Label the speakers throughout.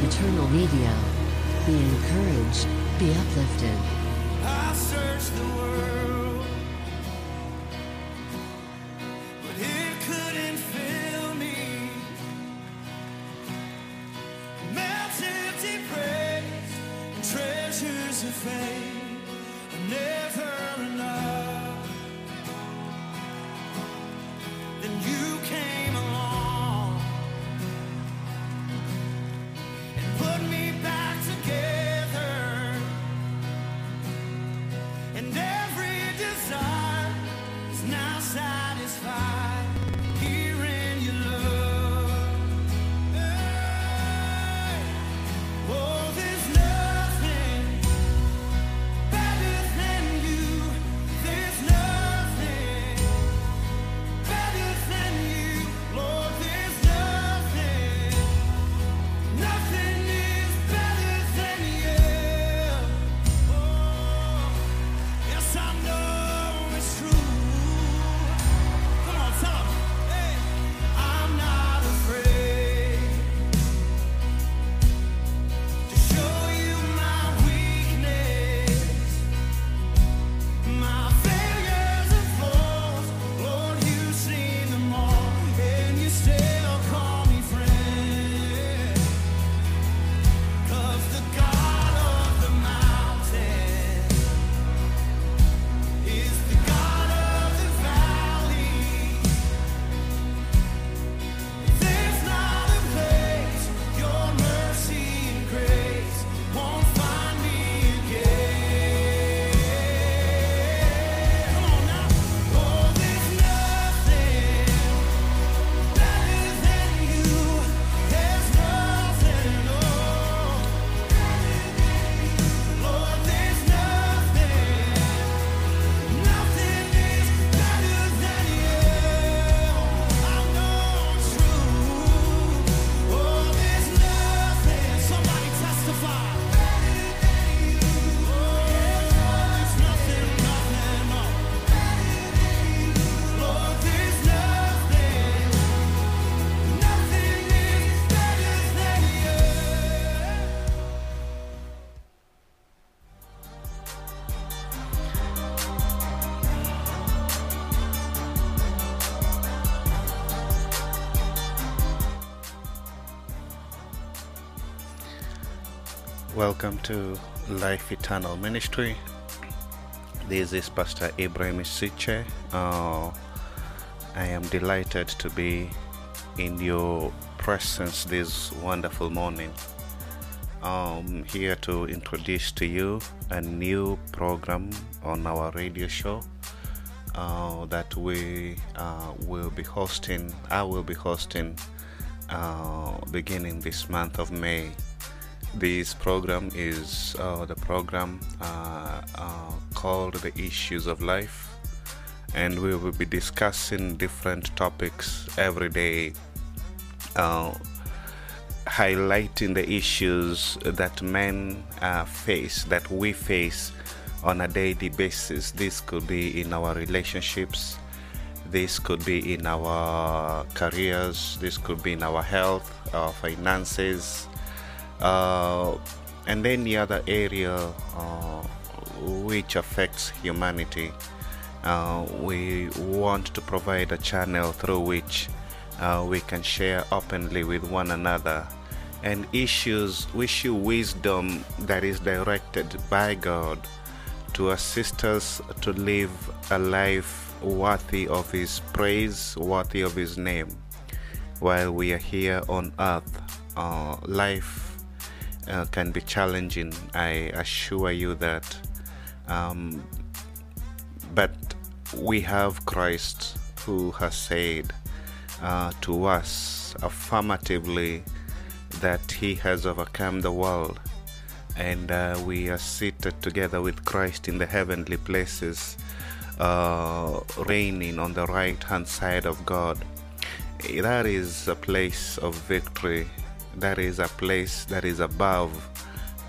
Speaker 1: Eternal Media. Be encouraged, be uplifted.
Speaker 2: Welcome to Life Eternal Ministry. This is Pastor Ibrahim Siche. Uh, I am delighted to be in your presence this wonderful morning. I'm here to introduce to you a new program on our radio show uh, that we uh, will be hosting. I will be hosting uh, beginning this month of May. This program is uh, the program uh, uh, called The Issues of Life, and we will be discussing different topics every day, uh, highlighting the issues that men uh, face, that we face on a daily basis. This could be in our relationships, this could be in our careers, this could be in our health, our finances uh, and any other area uh, which affects humanity. Uh, we want to provide a channel through which uh, we can share openly with one another and issues issue wisdom that is directed by God to assist us to live a life worthy of His praise, worthy of His name. While we are here on earth, uh, life uh, can be challenging. I assure you that. Um, but we have Christ who has said uh, to us affirmatively that he has overcome the world and uh, we are seated together with Christ in the heavenly places, uh, reigning on the right hand side of God. That is a place of victory. That is a place that is above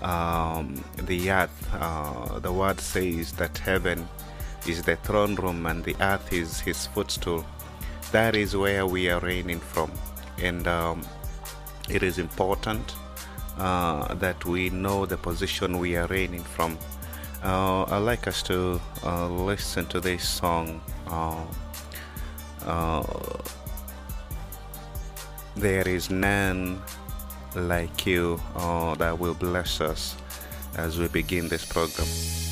Speaker 2: um, the earth. Uh, the word says that heaven is the throne room and the earth is his footstool. That is where we are reigning from. And um, it is important
Speaker 3: uh, that we know the position we are reigning from. Uh, I'd like us to uh, listen to this song. Uh, uh, there is none like you oh, that will bless us as we begin this program.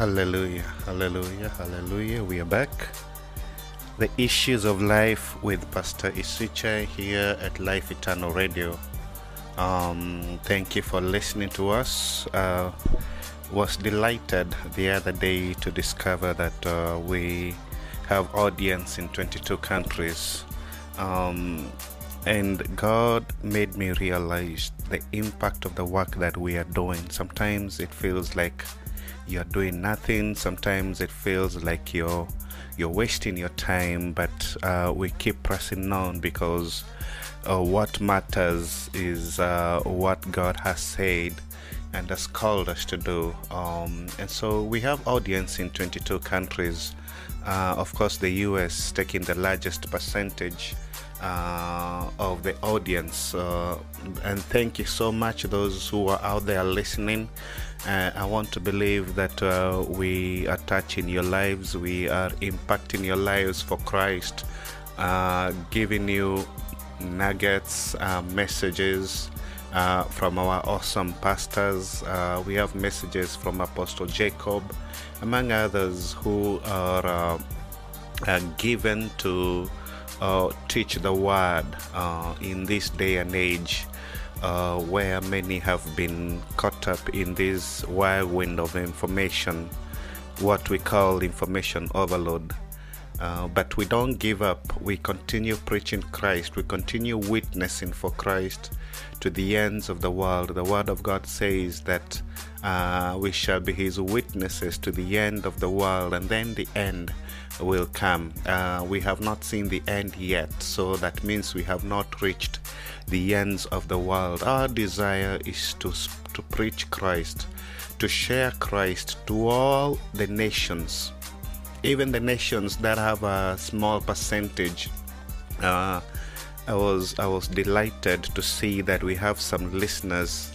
Speaker 3: Hallelujah, hallelujah, hallelujah. We are back. The issues of life with Pastor Isuche here at Life Eternal Radio. Um, thank you for listening to us. Uh, was delighted the other day to discover that uh, we have audience in 22 countries. Um, and God made me realize the impact of the work that we are doing. Sometimes it feels like you're doing nothing sometimes it feels like you're you're wasting your time but uh, we keep pressing on because uh, what matters is uh, what god has said
Speaker 2: and has called us to do um, and so we have audience in 22 countries uh, of course the us taking the largest percentage uh, of the audience. Uh, and thank you so much those who are out there listening. Uh, I want to believe that uh, we are touching your lives, we are impacting your lives for Christ, uh, giving you nuggets, uh, messages. Uh, from our awesome pastors, uh, we have messages from Apostle Jacob, among others, who are given to teach the word in this day and age uh, where many have been caught up in this whirlwind of information, what we call information overload. Uh, but we don't give up. We continue preaching Christ. We continue witnessing for Christ to the ends of the world. The Word of God says that uh, we shall be His witnesses to the end of the world, and then the end will come. Uh, we have not seen the end yet, so that means we have not reached the ends of the world. Our desire is to, to preach Christ, to share Christ to all the nations even the nations that have a small percentage uh, I was I was delighted to see that we have some listeners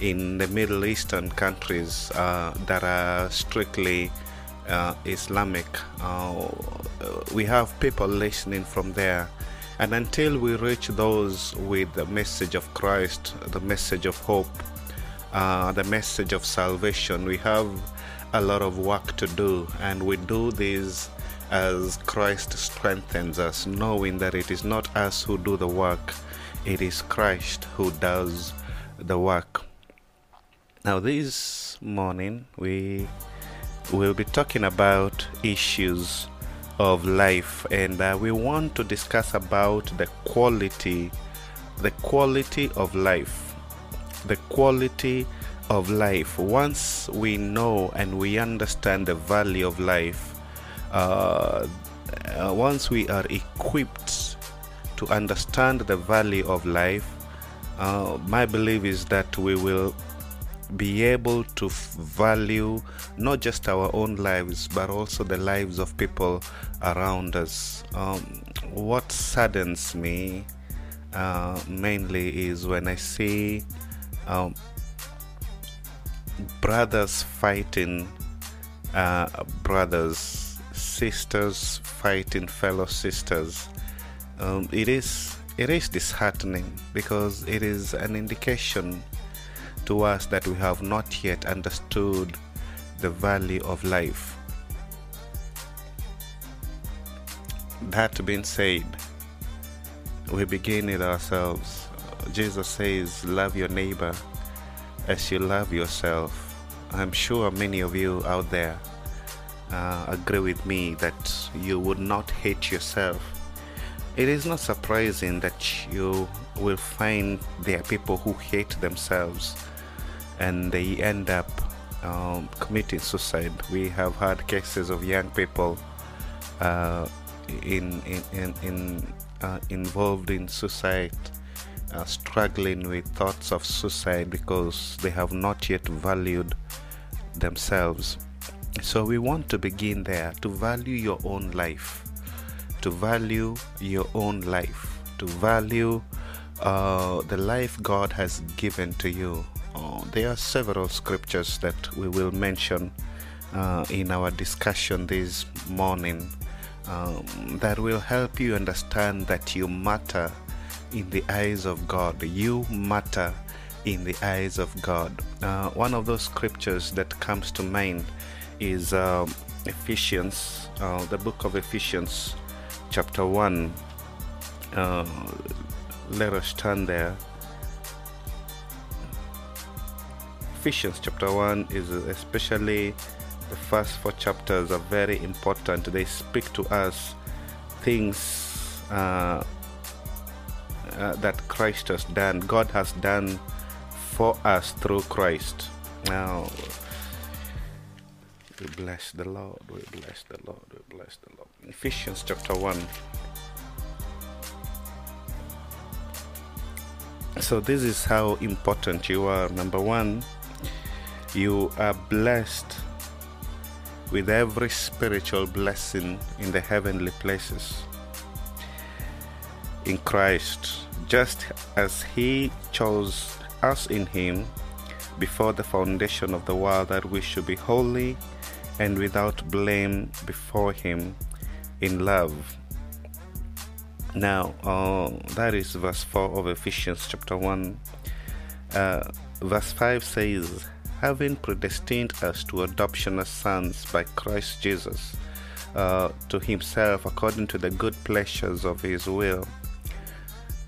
Speaker 2: in the Middle Eastern countries uh, that are strictly uh, Islamic. Uh, we have people listening from there, and until we reach those with the message of Christ, the message of hope, uh, the message of salvation, we have a lot of work to do, and we do this as Christ strengthens us, knowing that it is not us who do the work, it is Christ who does the work. Now, this morning we will be talking about issues of life, and uh, we want to discuss about the quality, the quality of life, the quality of life. Once we know and we understand the value of life, uh, uh, once we are equipped to understand the value of life, uh, my belief is that we will be able to value not just our own lives but also the lives of people around us. Um, what saddens me uh, mainly is when I see um, brothers fighting uh, brothers, sisters fighting fellow sisters. Um, it is it is disheartening because it is an indication to us that we have not yet understood the value of life. That being said, we begin with ourselves. Jesus says, Love your neighbor as you love yourself. I'm sure many of you out there uh, agree with me that you would not hate yourself. It is not surprising that you will find there are people who hate themselves and they end up um, committing suicide. We have had cases of young people uh, in, in, in, in uh, involved in suicide uh, struggling with thoughts of suicide because they have not yet valued themselves. So, we want to begin there to value your own life, to value your own life, to value uh, the life God has given to you. Uh, there are several scriptures that we will mention uh, in our discussion this morning um, that will help you understand that you matter in the eyes of God. You matter in the eyes of God. Uh, one of those scriptures that comes to mind is um, Ephesians, uh, the book of Ephesians, chapter 1. Uh, let us turn there. Ephesians chapter 1 is especially the first four chapters are very important. They speak to us things uh, uh, that Christ has done, God has done for us through Christ. Now, we bless the Lord, we bless the Lord, we bless the Lord. Ephesians chapter 1. So, this is how important you are. Number one, You are blessed with every spiritual blessing in the heavenly places in Christ, just as He chose us in Him before the foundation of the world that we should be holy and without blame before Him in love. Now, uh, that is verse 4 of Ephesians chapter 1. Uh, verse 5 says, Having predestined us to adoption as sons by Christ Jesus uh, to Himself according to the good pleasures of His will,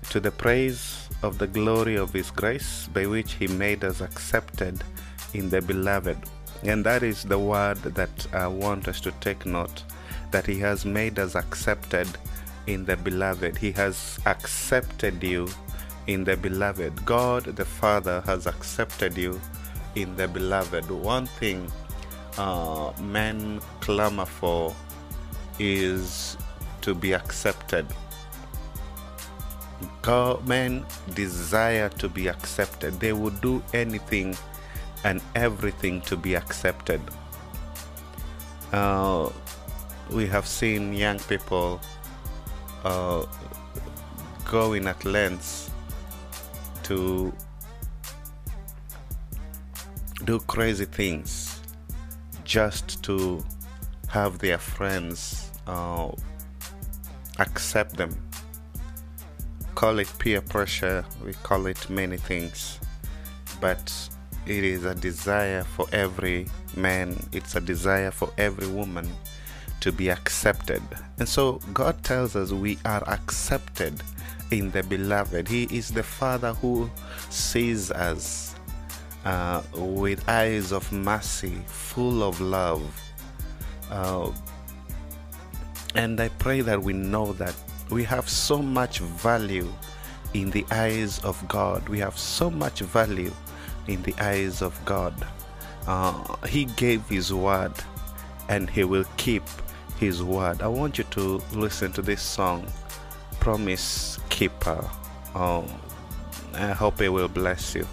Speaker 2: to the praise of the glory of His grace, by which He made us accepted in the Beloved. And that is the word that I want us to take note that He has made us accepted in the Beloved. He has accepted you in the Beloved. God the Father has accepted you in the Beloved. One thing uh, men clamor for is to be accepted. God, men desire to be accepted. They would do anything and everything to be accepted. Uh, we have seen young people uh, going at lengths to do crazy things just to have their friends uh, accept them. Call it peer pressure, we call it many things, but it is a desire for every man, it's a desire for every woman to be accepted. And so God tells us we are accepted in the beloved. He is the Father who sees us uh, with eyes of mercy, full of love. Uh, and I pray that we know that we have so much value in the eyes of God. We have so much value in the eyes of God. Uh, he gave His word and He will keep His word. I want you to listen to this song, Promise Keeper. Um, I hope it will bless you.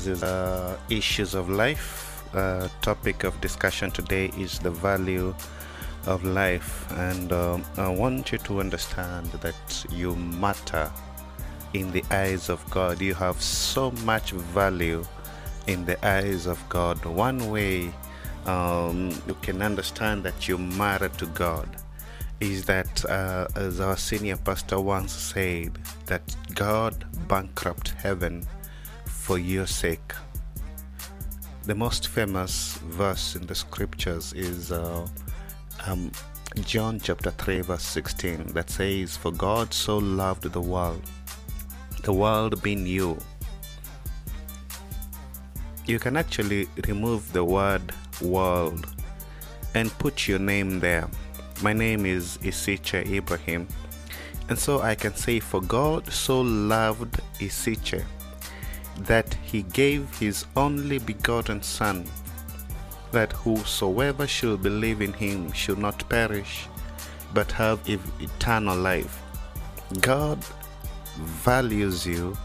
Speaker 2: This is uh, issues of life. Uh, topic of discussion today is the value of life, and um, I want you to understand that you matter in the eyes of God. You have so much value in the eyes of God. One way um, you can understand that you matter to God is that, uh, as our senior pastor once said, that God bankrupt heaven for your sake. The most famous verse in the scriptures is uh, um, John chapter 3, verse 16, that says, For God so loved the world, the world being you. You can actually remove the word world and put your name there. My name is Isiche Ibrahim. And so I can say, For God so loved Isiche that he gave his only begotten Son, that whosoever shall believe in him should not perish, but have eternal life. God values you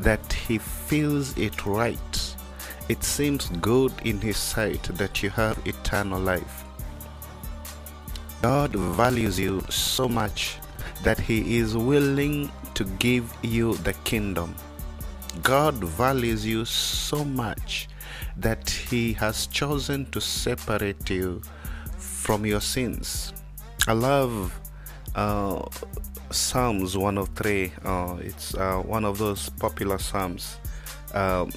Speaker 2: that he feels it right. It seems good in his sight that you have eternal life. God values you so much that He is willing to give you the kingdom. God values you so much that He has chosen to separate you from your sins. I love uh, Psalms 103. Uh, it's uh, one of those popular Psalms um,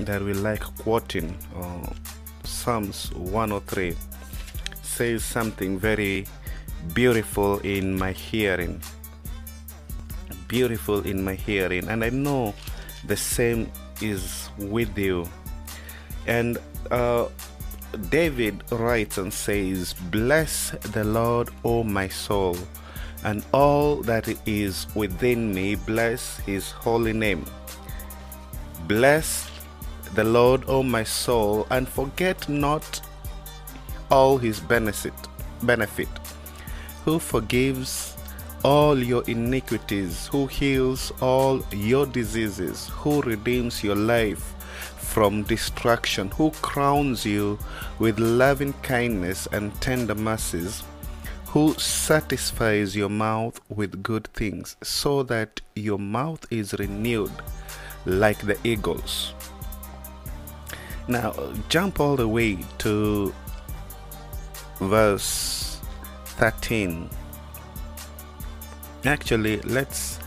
Speaker 2: that we like quoting. Uh, Psalms 103 says something very beautiful in my hearing. Beautiful in my hearing, and I know the same is with you. And uh, David writes and says, Bless the Lord, O my soul, and all that is within me, bless his holy name. Bless the Lord, O my soul, and forget not all his benefit, benefit, who forgives all your iniquities, who heals all your diseases, who redeems your life from destruction, who crowns you with loving kindness and tender mercies, who satisfies your mouth with good things, so that your mouth is renewed like the eagles. Now, jump all the way to verse 13. Actually, let's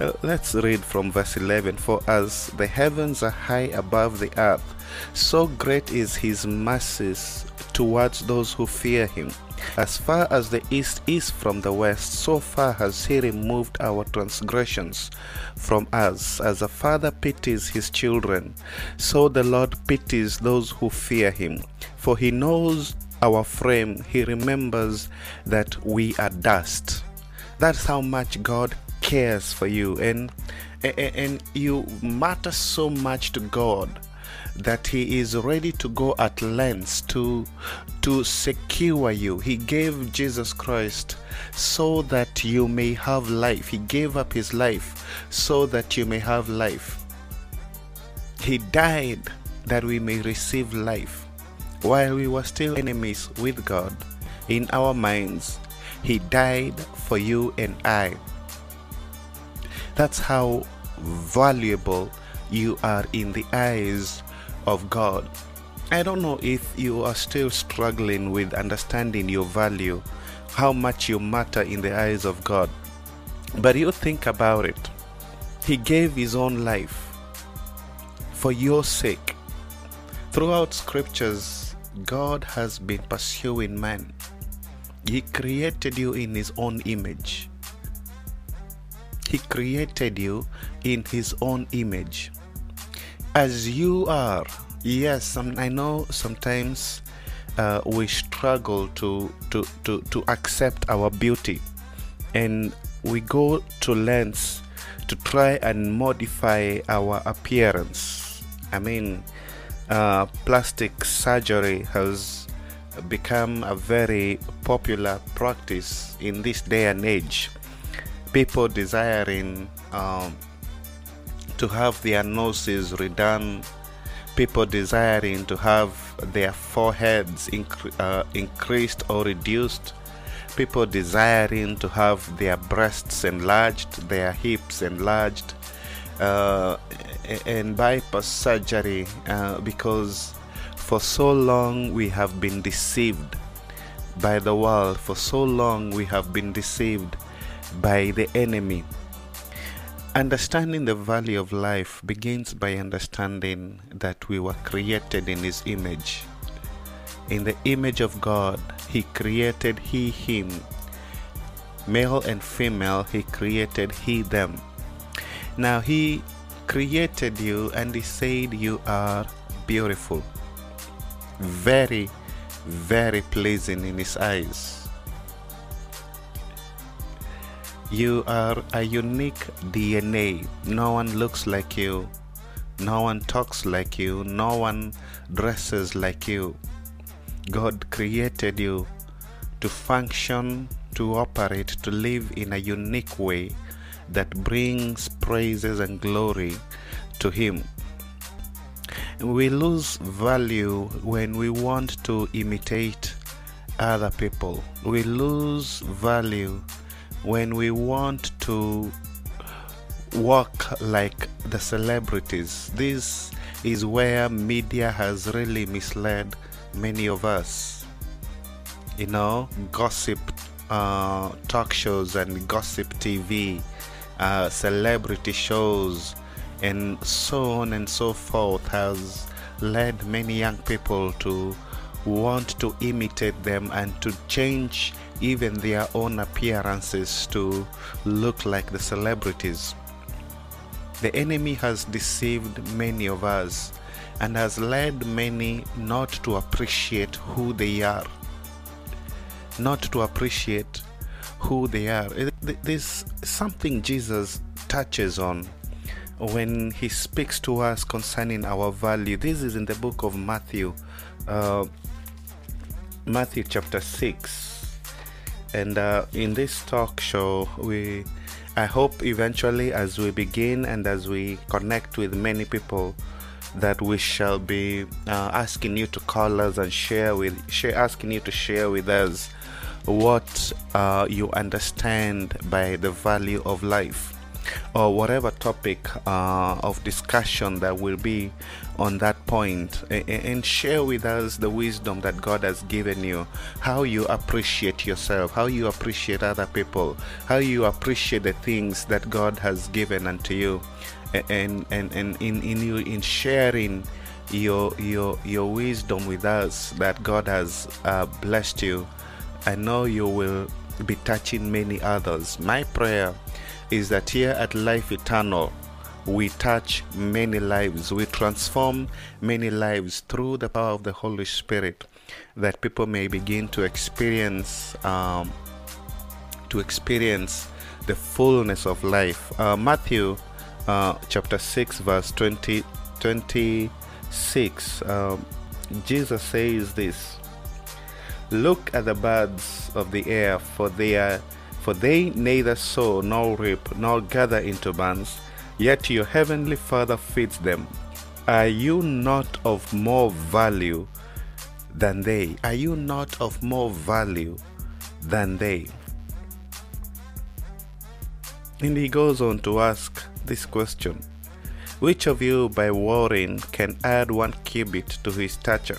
Speaker 2: uh, let's read from verse 11 for as the heavens are high above the earth so great is his mercies towards those who fear him. As far as the east is from the west so far has he removed our transgressions from us. As a father pities his children so the lord pities those who fear him. For he knows our frame he remembers that we are dust that's how much god cares for you. And and, you matter so much to god that he is ready to go at lengths to to secure you. He gave jesus christ so that you may have life. He gave up his life so that you may have life. He died that we may receive life while we were still enemies with god in our minds he died for you and i that's how valuable you are in the eyes of God. I don't know if you are still struggling with understanding your value, how much you matter in the eyes of God. But you think about it. He gave His own life for your sake. Throughout scriptures, God has been pursuing man. He created you in His own image. He created you in His own image. As you are, yes, I know sometimes uh, we struggle to, to, to, to accept our beauty and we go to lengths to try and modify our appearance. I mean, uh, plastic surgery has become a very popular practice in this day and age. People desiring um, to have their noses redone, people desiring to have their foreheads incre- uh, increased or reduced, people desiring to have their breasts enlarged, their hips enlarged, uh, and bypass surgery uh, because for so long we have been deceived by the world, for so long we have been deceived by the enemy. Understanding the value of life begins by understanding that we were created in His image. In the image of God, He created He Him. Male and female, He created He them. Now, He created you and He said you are beautiful, very, very pleasing in His eyes. You are a unique DNA. No one looks like you. No one talks like you. No one dresses like you. God created you to function, to operate, to live in a unique way that brings praises and glory to Him. We lose value when we want to imitate other people. We lose value when we want to walk like the celebrities. This is where media has really misled many of us. You know, gossip uh, talk shows and gossip TV, uh, celebrity shows, and so on and so forth has led many young people to want to imitate them and to change even their own appearances to look like the celebrities. The enemy has deceived many of us and has led many not to appreciate who they are. Not to appreciate who they are. There's something Jesus touches on when he speaks to us concerning our value. This is in the book of Matthew, uh, Matthew chapter 6 and uh, in this talk show we i hope eventually as we begin and as we connect with many people that we shall be uh, asking you to call us and share with share asking you to share with us what uh, you understand by the value of life or whatever topic uh, of discussion that will be on that point and share with us the wisdom that God has given you. How you appreciate yourself how you appreciate other people how you appreciate the things that God has given unto you. And and, and in, in you in sharing your your your wisdom with us that God has uh, blessed you. I know you will be touching many others. My prayer is that here at Life Eternal, we touch many lives, we transform many lives through the power of the Holy Spirit, that people may begin to experience um, to experience the fullness of life. Uh, Matthew uh, chapter 6, verse 20, 26, um, Jesus says this. Look at the birds of the air, for they are for they neither sow nor reap nor gather into barns, yet your heavenly Father feeds them. Are you not of more value than they? Are you not of more value than they? And he goes on to ask this question Which of you by worrying can add one cubit to his stature?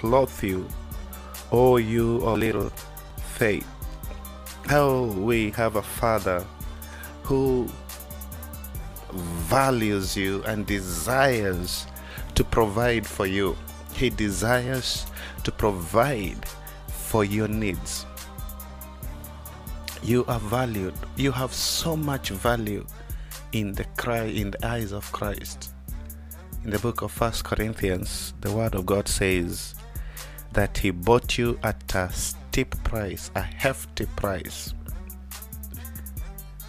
Speaker 2: clothe you, O you of little faith? How we have a Father who values you and desires to provide for you. He desires to provide for your needs. You are valued. You have so much value in the cry in the eyes of Christ. In the book of First Corinthians, the word of God says that he bought you at a steep price, a hefty price.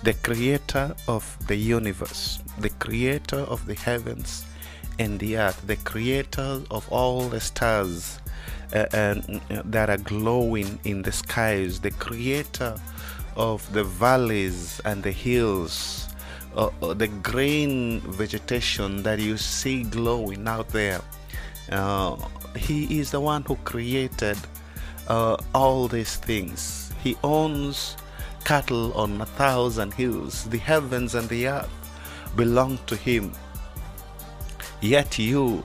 Speaker 2: The creator of the universe, the creator of the heavens and the earth, the creator of all the stars uh, and, uh, that are glowing in the skies, the creator of the valleys and the hills, uh, uh, the green vegetation that you see glowing out there. Uh, he is the one who created uh, all these things. He owns cattle on a thousand hills. The heavens and the earth belong to him. Yet you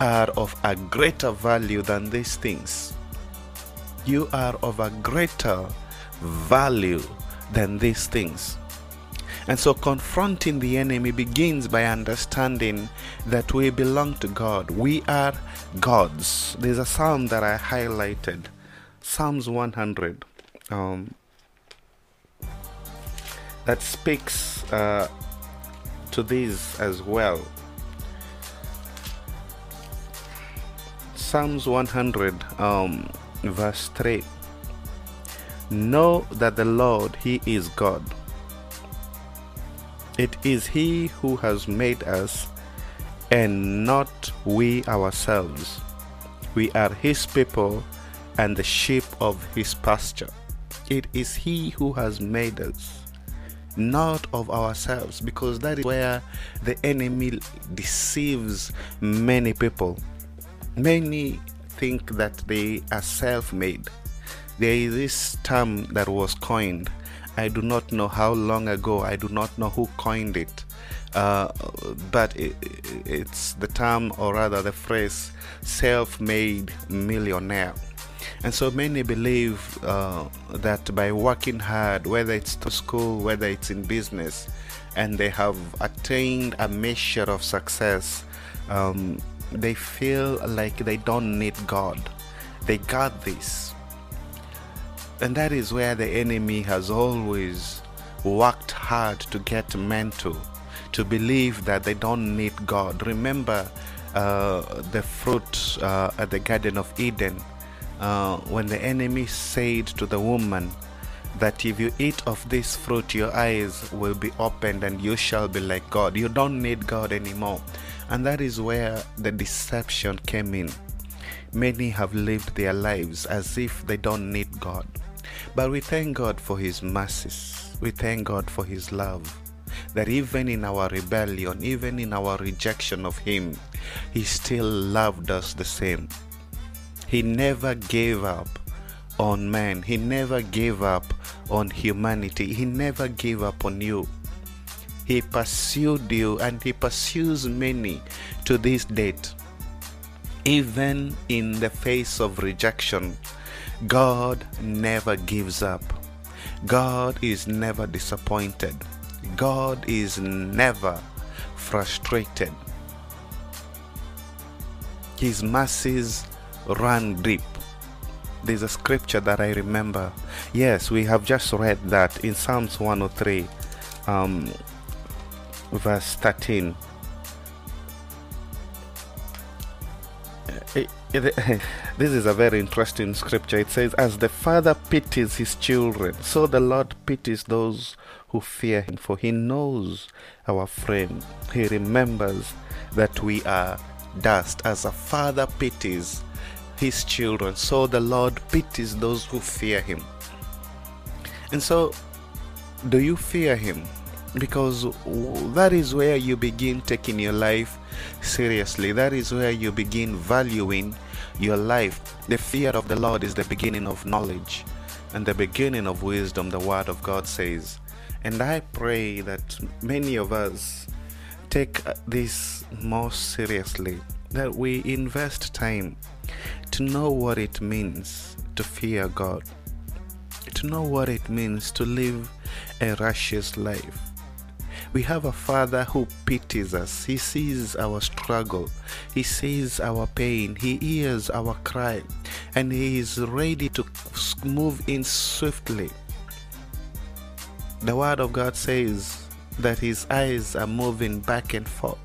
Speaker 2: are of a greater value than these things. You are of a greater value than these things. And so confronting the enemy begins by understanding that we belong to God. We are God's. There's a psalm that I highlighted Psalms 100 um, that speaks uh, to this as well. Psalms 100, um, verse 3 Know that the Lord, He is God. It is He who has made us and not we ourselves. We are His people and the sheep of His pasture. It is He who has made us, not of ourselves, because that is where the enemy deceives many people. Many think that they are self made. There is this term that was coined. I do not know how long ago, I do not know who coined it. Uh, but it, it's the term, or rather the phrase, self made millionaire. And so many believe uh, that by working hard, whether it's to school, whether it's in business, and they have attained a measure of success, um, they feel like they don't need God. They got this. And that is where the enemy has always worked hard to get men to, to believe that they don't need God. Remember uh, the fruit uh, at the Garden of Eden uh, when the enemy said to the woman that if you eat of this fruit, your eyes will be opened and you shall be like God. You don't need God anymore. And that is where the deception came in. Many have lived their lives as if they don't need God. But we thank God for His mercies. We thank God for His love. That even in our rebellion, even in our rejection of Him, He still loved us the same. He never gave up on man. He never gave up on humanity. He never gave up on you. He pursued you and he pursues many to this date. Even in the face of rejection, God never gives up. God is never disappointed. God is never frustrated. His mercies run deep. There's a scripture that I remember. Yes, we have just read that in Psalms 103, um, verse 13. It- it- this is a very interesting scripture. It says, As the Father pities his children, so the Lord pities those who fear him, for he knows our frame. He remembers that we are dust. As a father pities his children, so the Lord pities those who fear him. And so, do you fear him? Because that is where you begin taking your life seriously. That is where you begin valuing your life. The fear of the Lord is the beginning of knowledge and the beginning of wisdom, the Word of God says. And I pray that many of us take uh, this more seriously, that we invest time to know what it means to fear God, to know what it means to live a righteous life. We have a Father who pities us. He sees our struggle. He sees our pain. He hears our cry. And He is ready to move in swiftly. The Word of God says that His eyes are moving back and forth,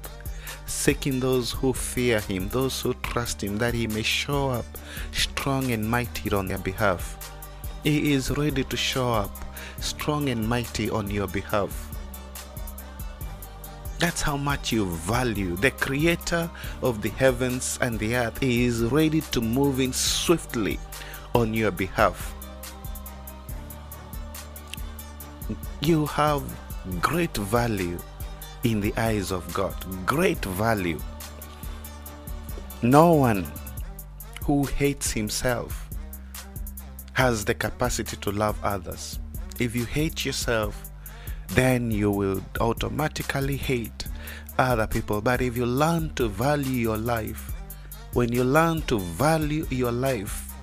Speaker 2: seeking those who fear Him, those who trust Him, that He may show up strong and mighty on their behalf. He is ready to show up strong and mighty on your behalf. That's how much you value the creator of the heavens and the earth. He is ready to move in swiftly on your behalf. You have great value in the eyes of God. Great value. No one who hates himself has the capacity to love others. If you hate yourself, then you will automatically hate other people. But if you learn to value your life, when you learn to value your life,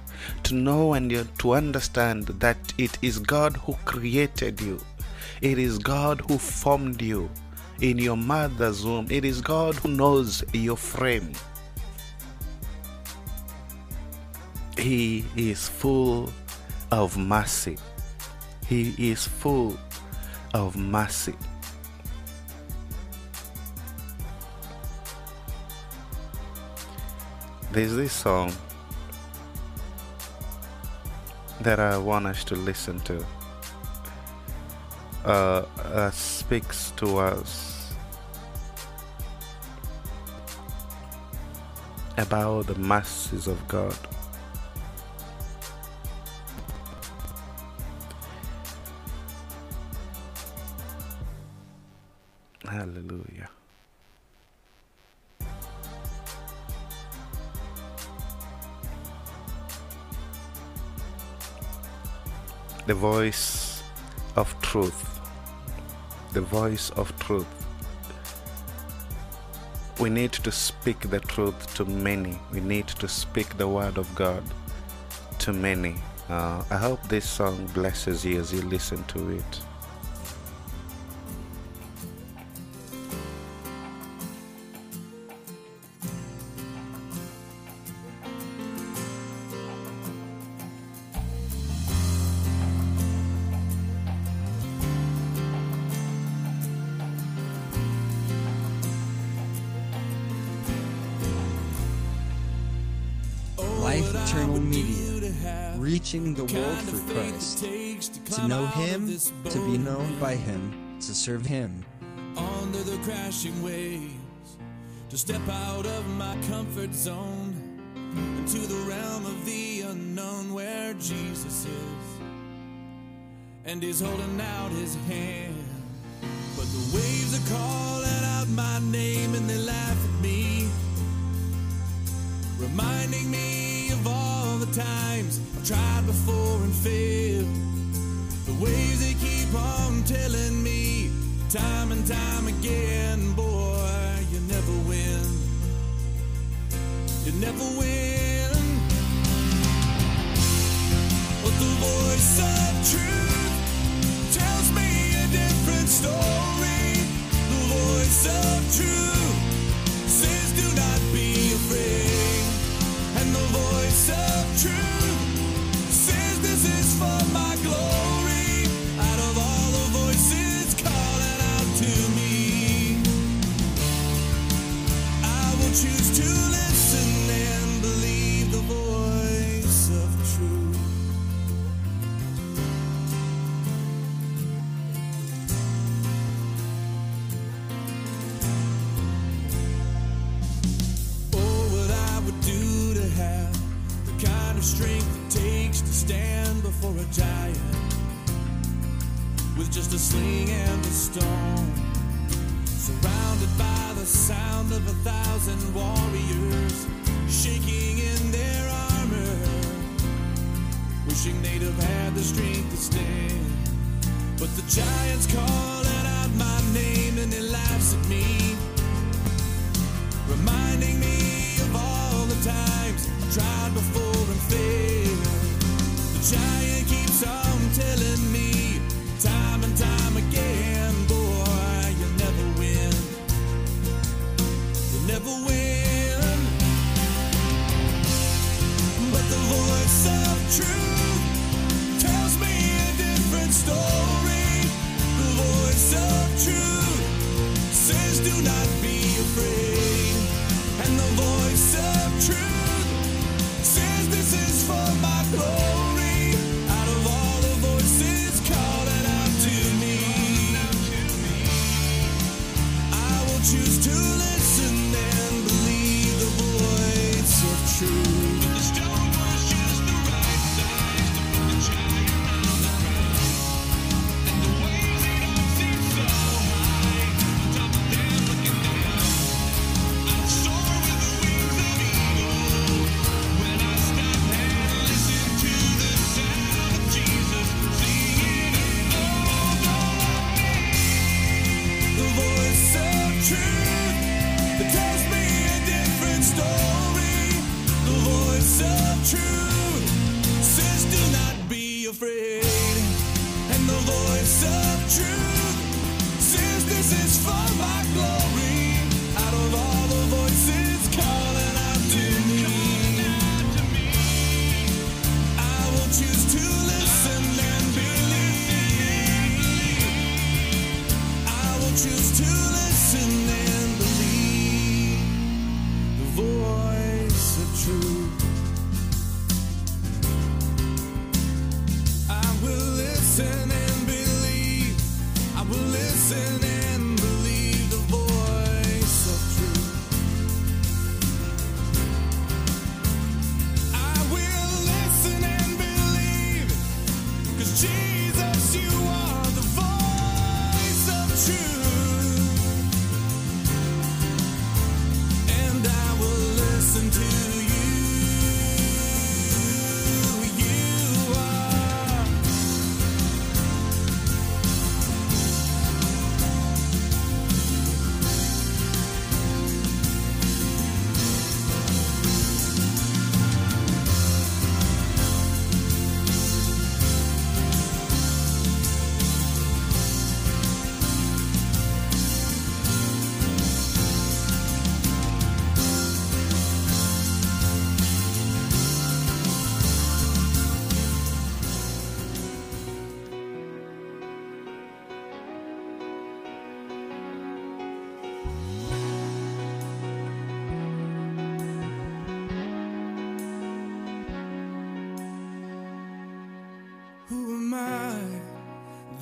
Speaker 2: to know and to understand that it is God who created you, it is God who formed you in your mother's womb. It is God who knows your frame. He is full of mercy. He is full of mercy. There's this song that I want us to listen to uh, uh, speaks to us about the mercies of God. Hallelujah. The voice of truth. The voice of truth. We need to speak the truth to many. We need to speak the word of God to many. Uh, I hope this song blesses you as you listen to it.
Speaker 4: the world for Christ. To know Him, to be known by Him, to serve Him.
Speaker 1: Under the crashing waves, to step out of my comfort zone into the realm of the unknown where Jesus is. And He's holding out His hand. But the waves are calling out my name and they laugh the waves they keep on telling me time and time again, boy, you never win. You never win.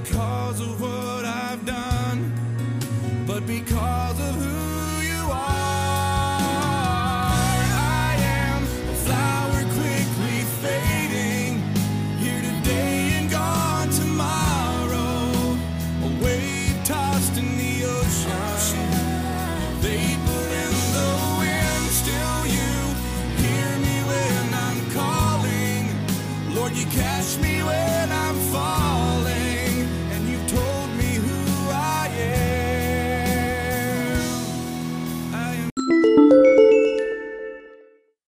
Speaker 1: because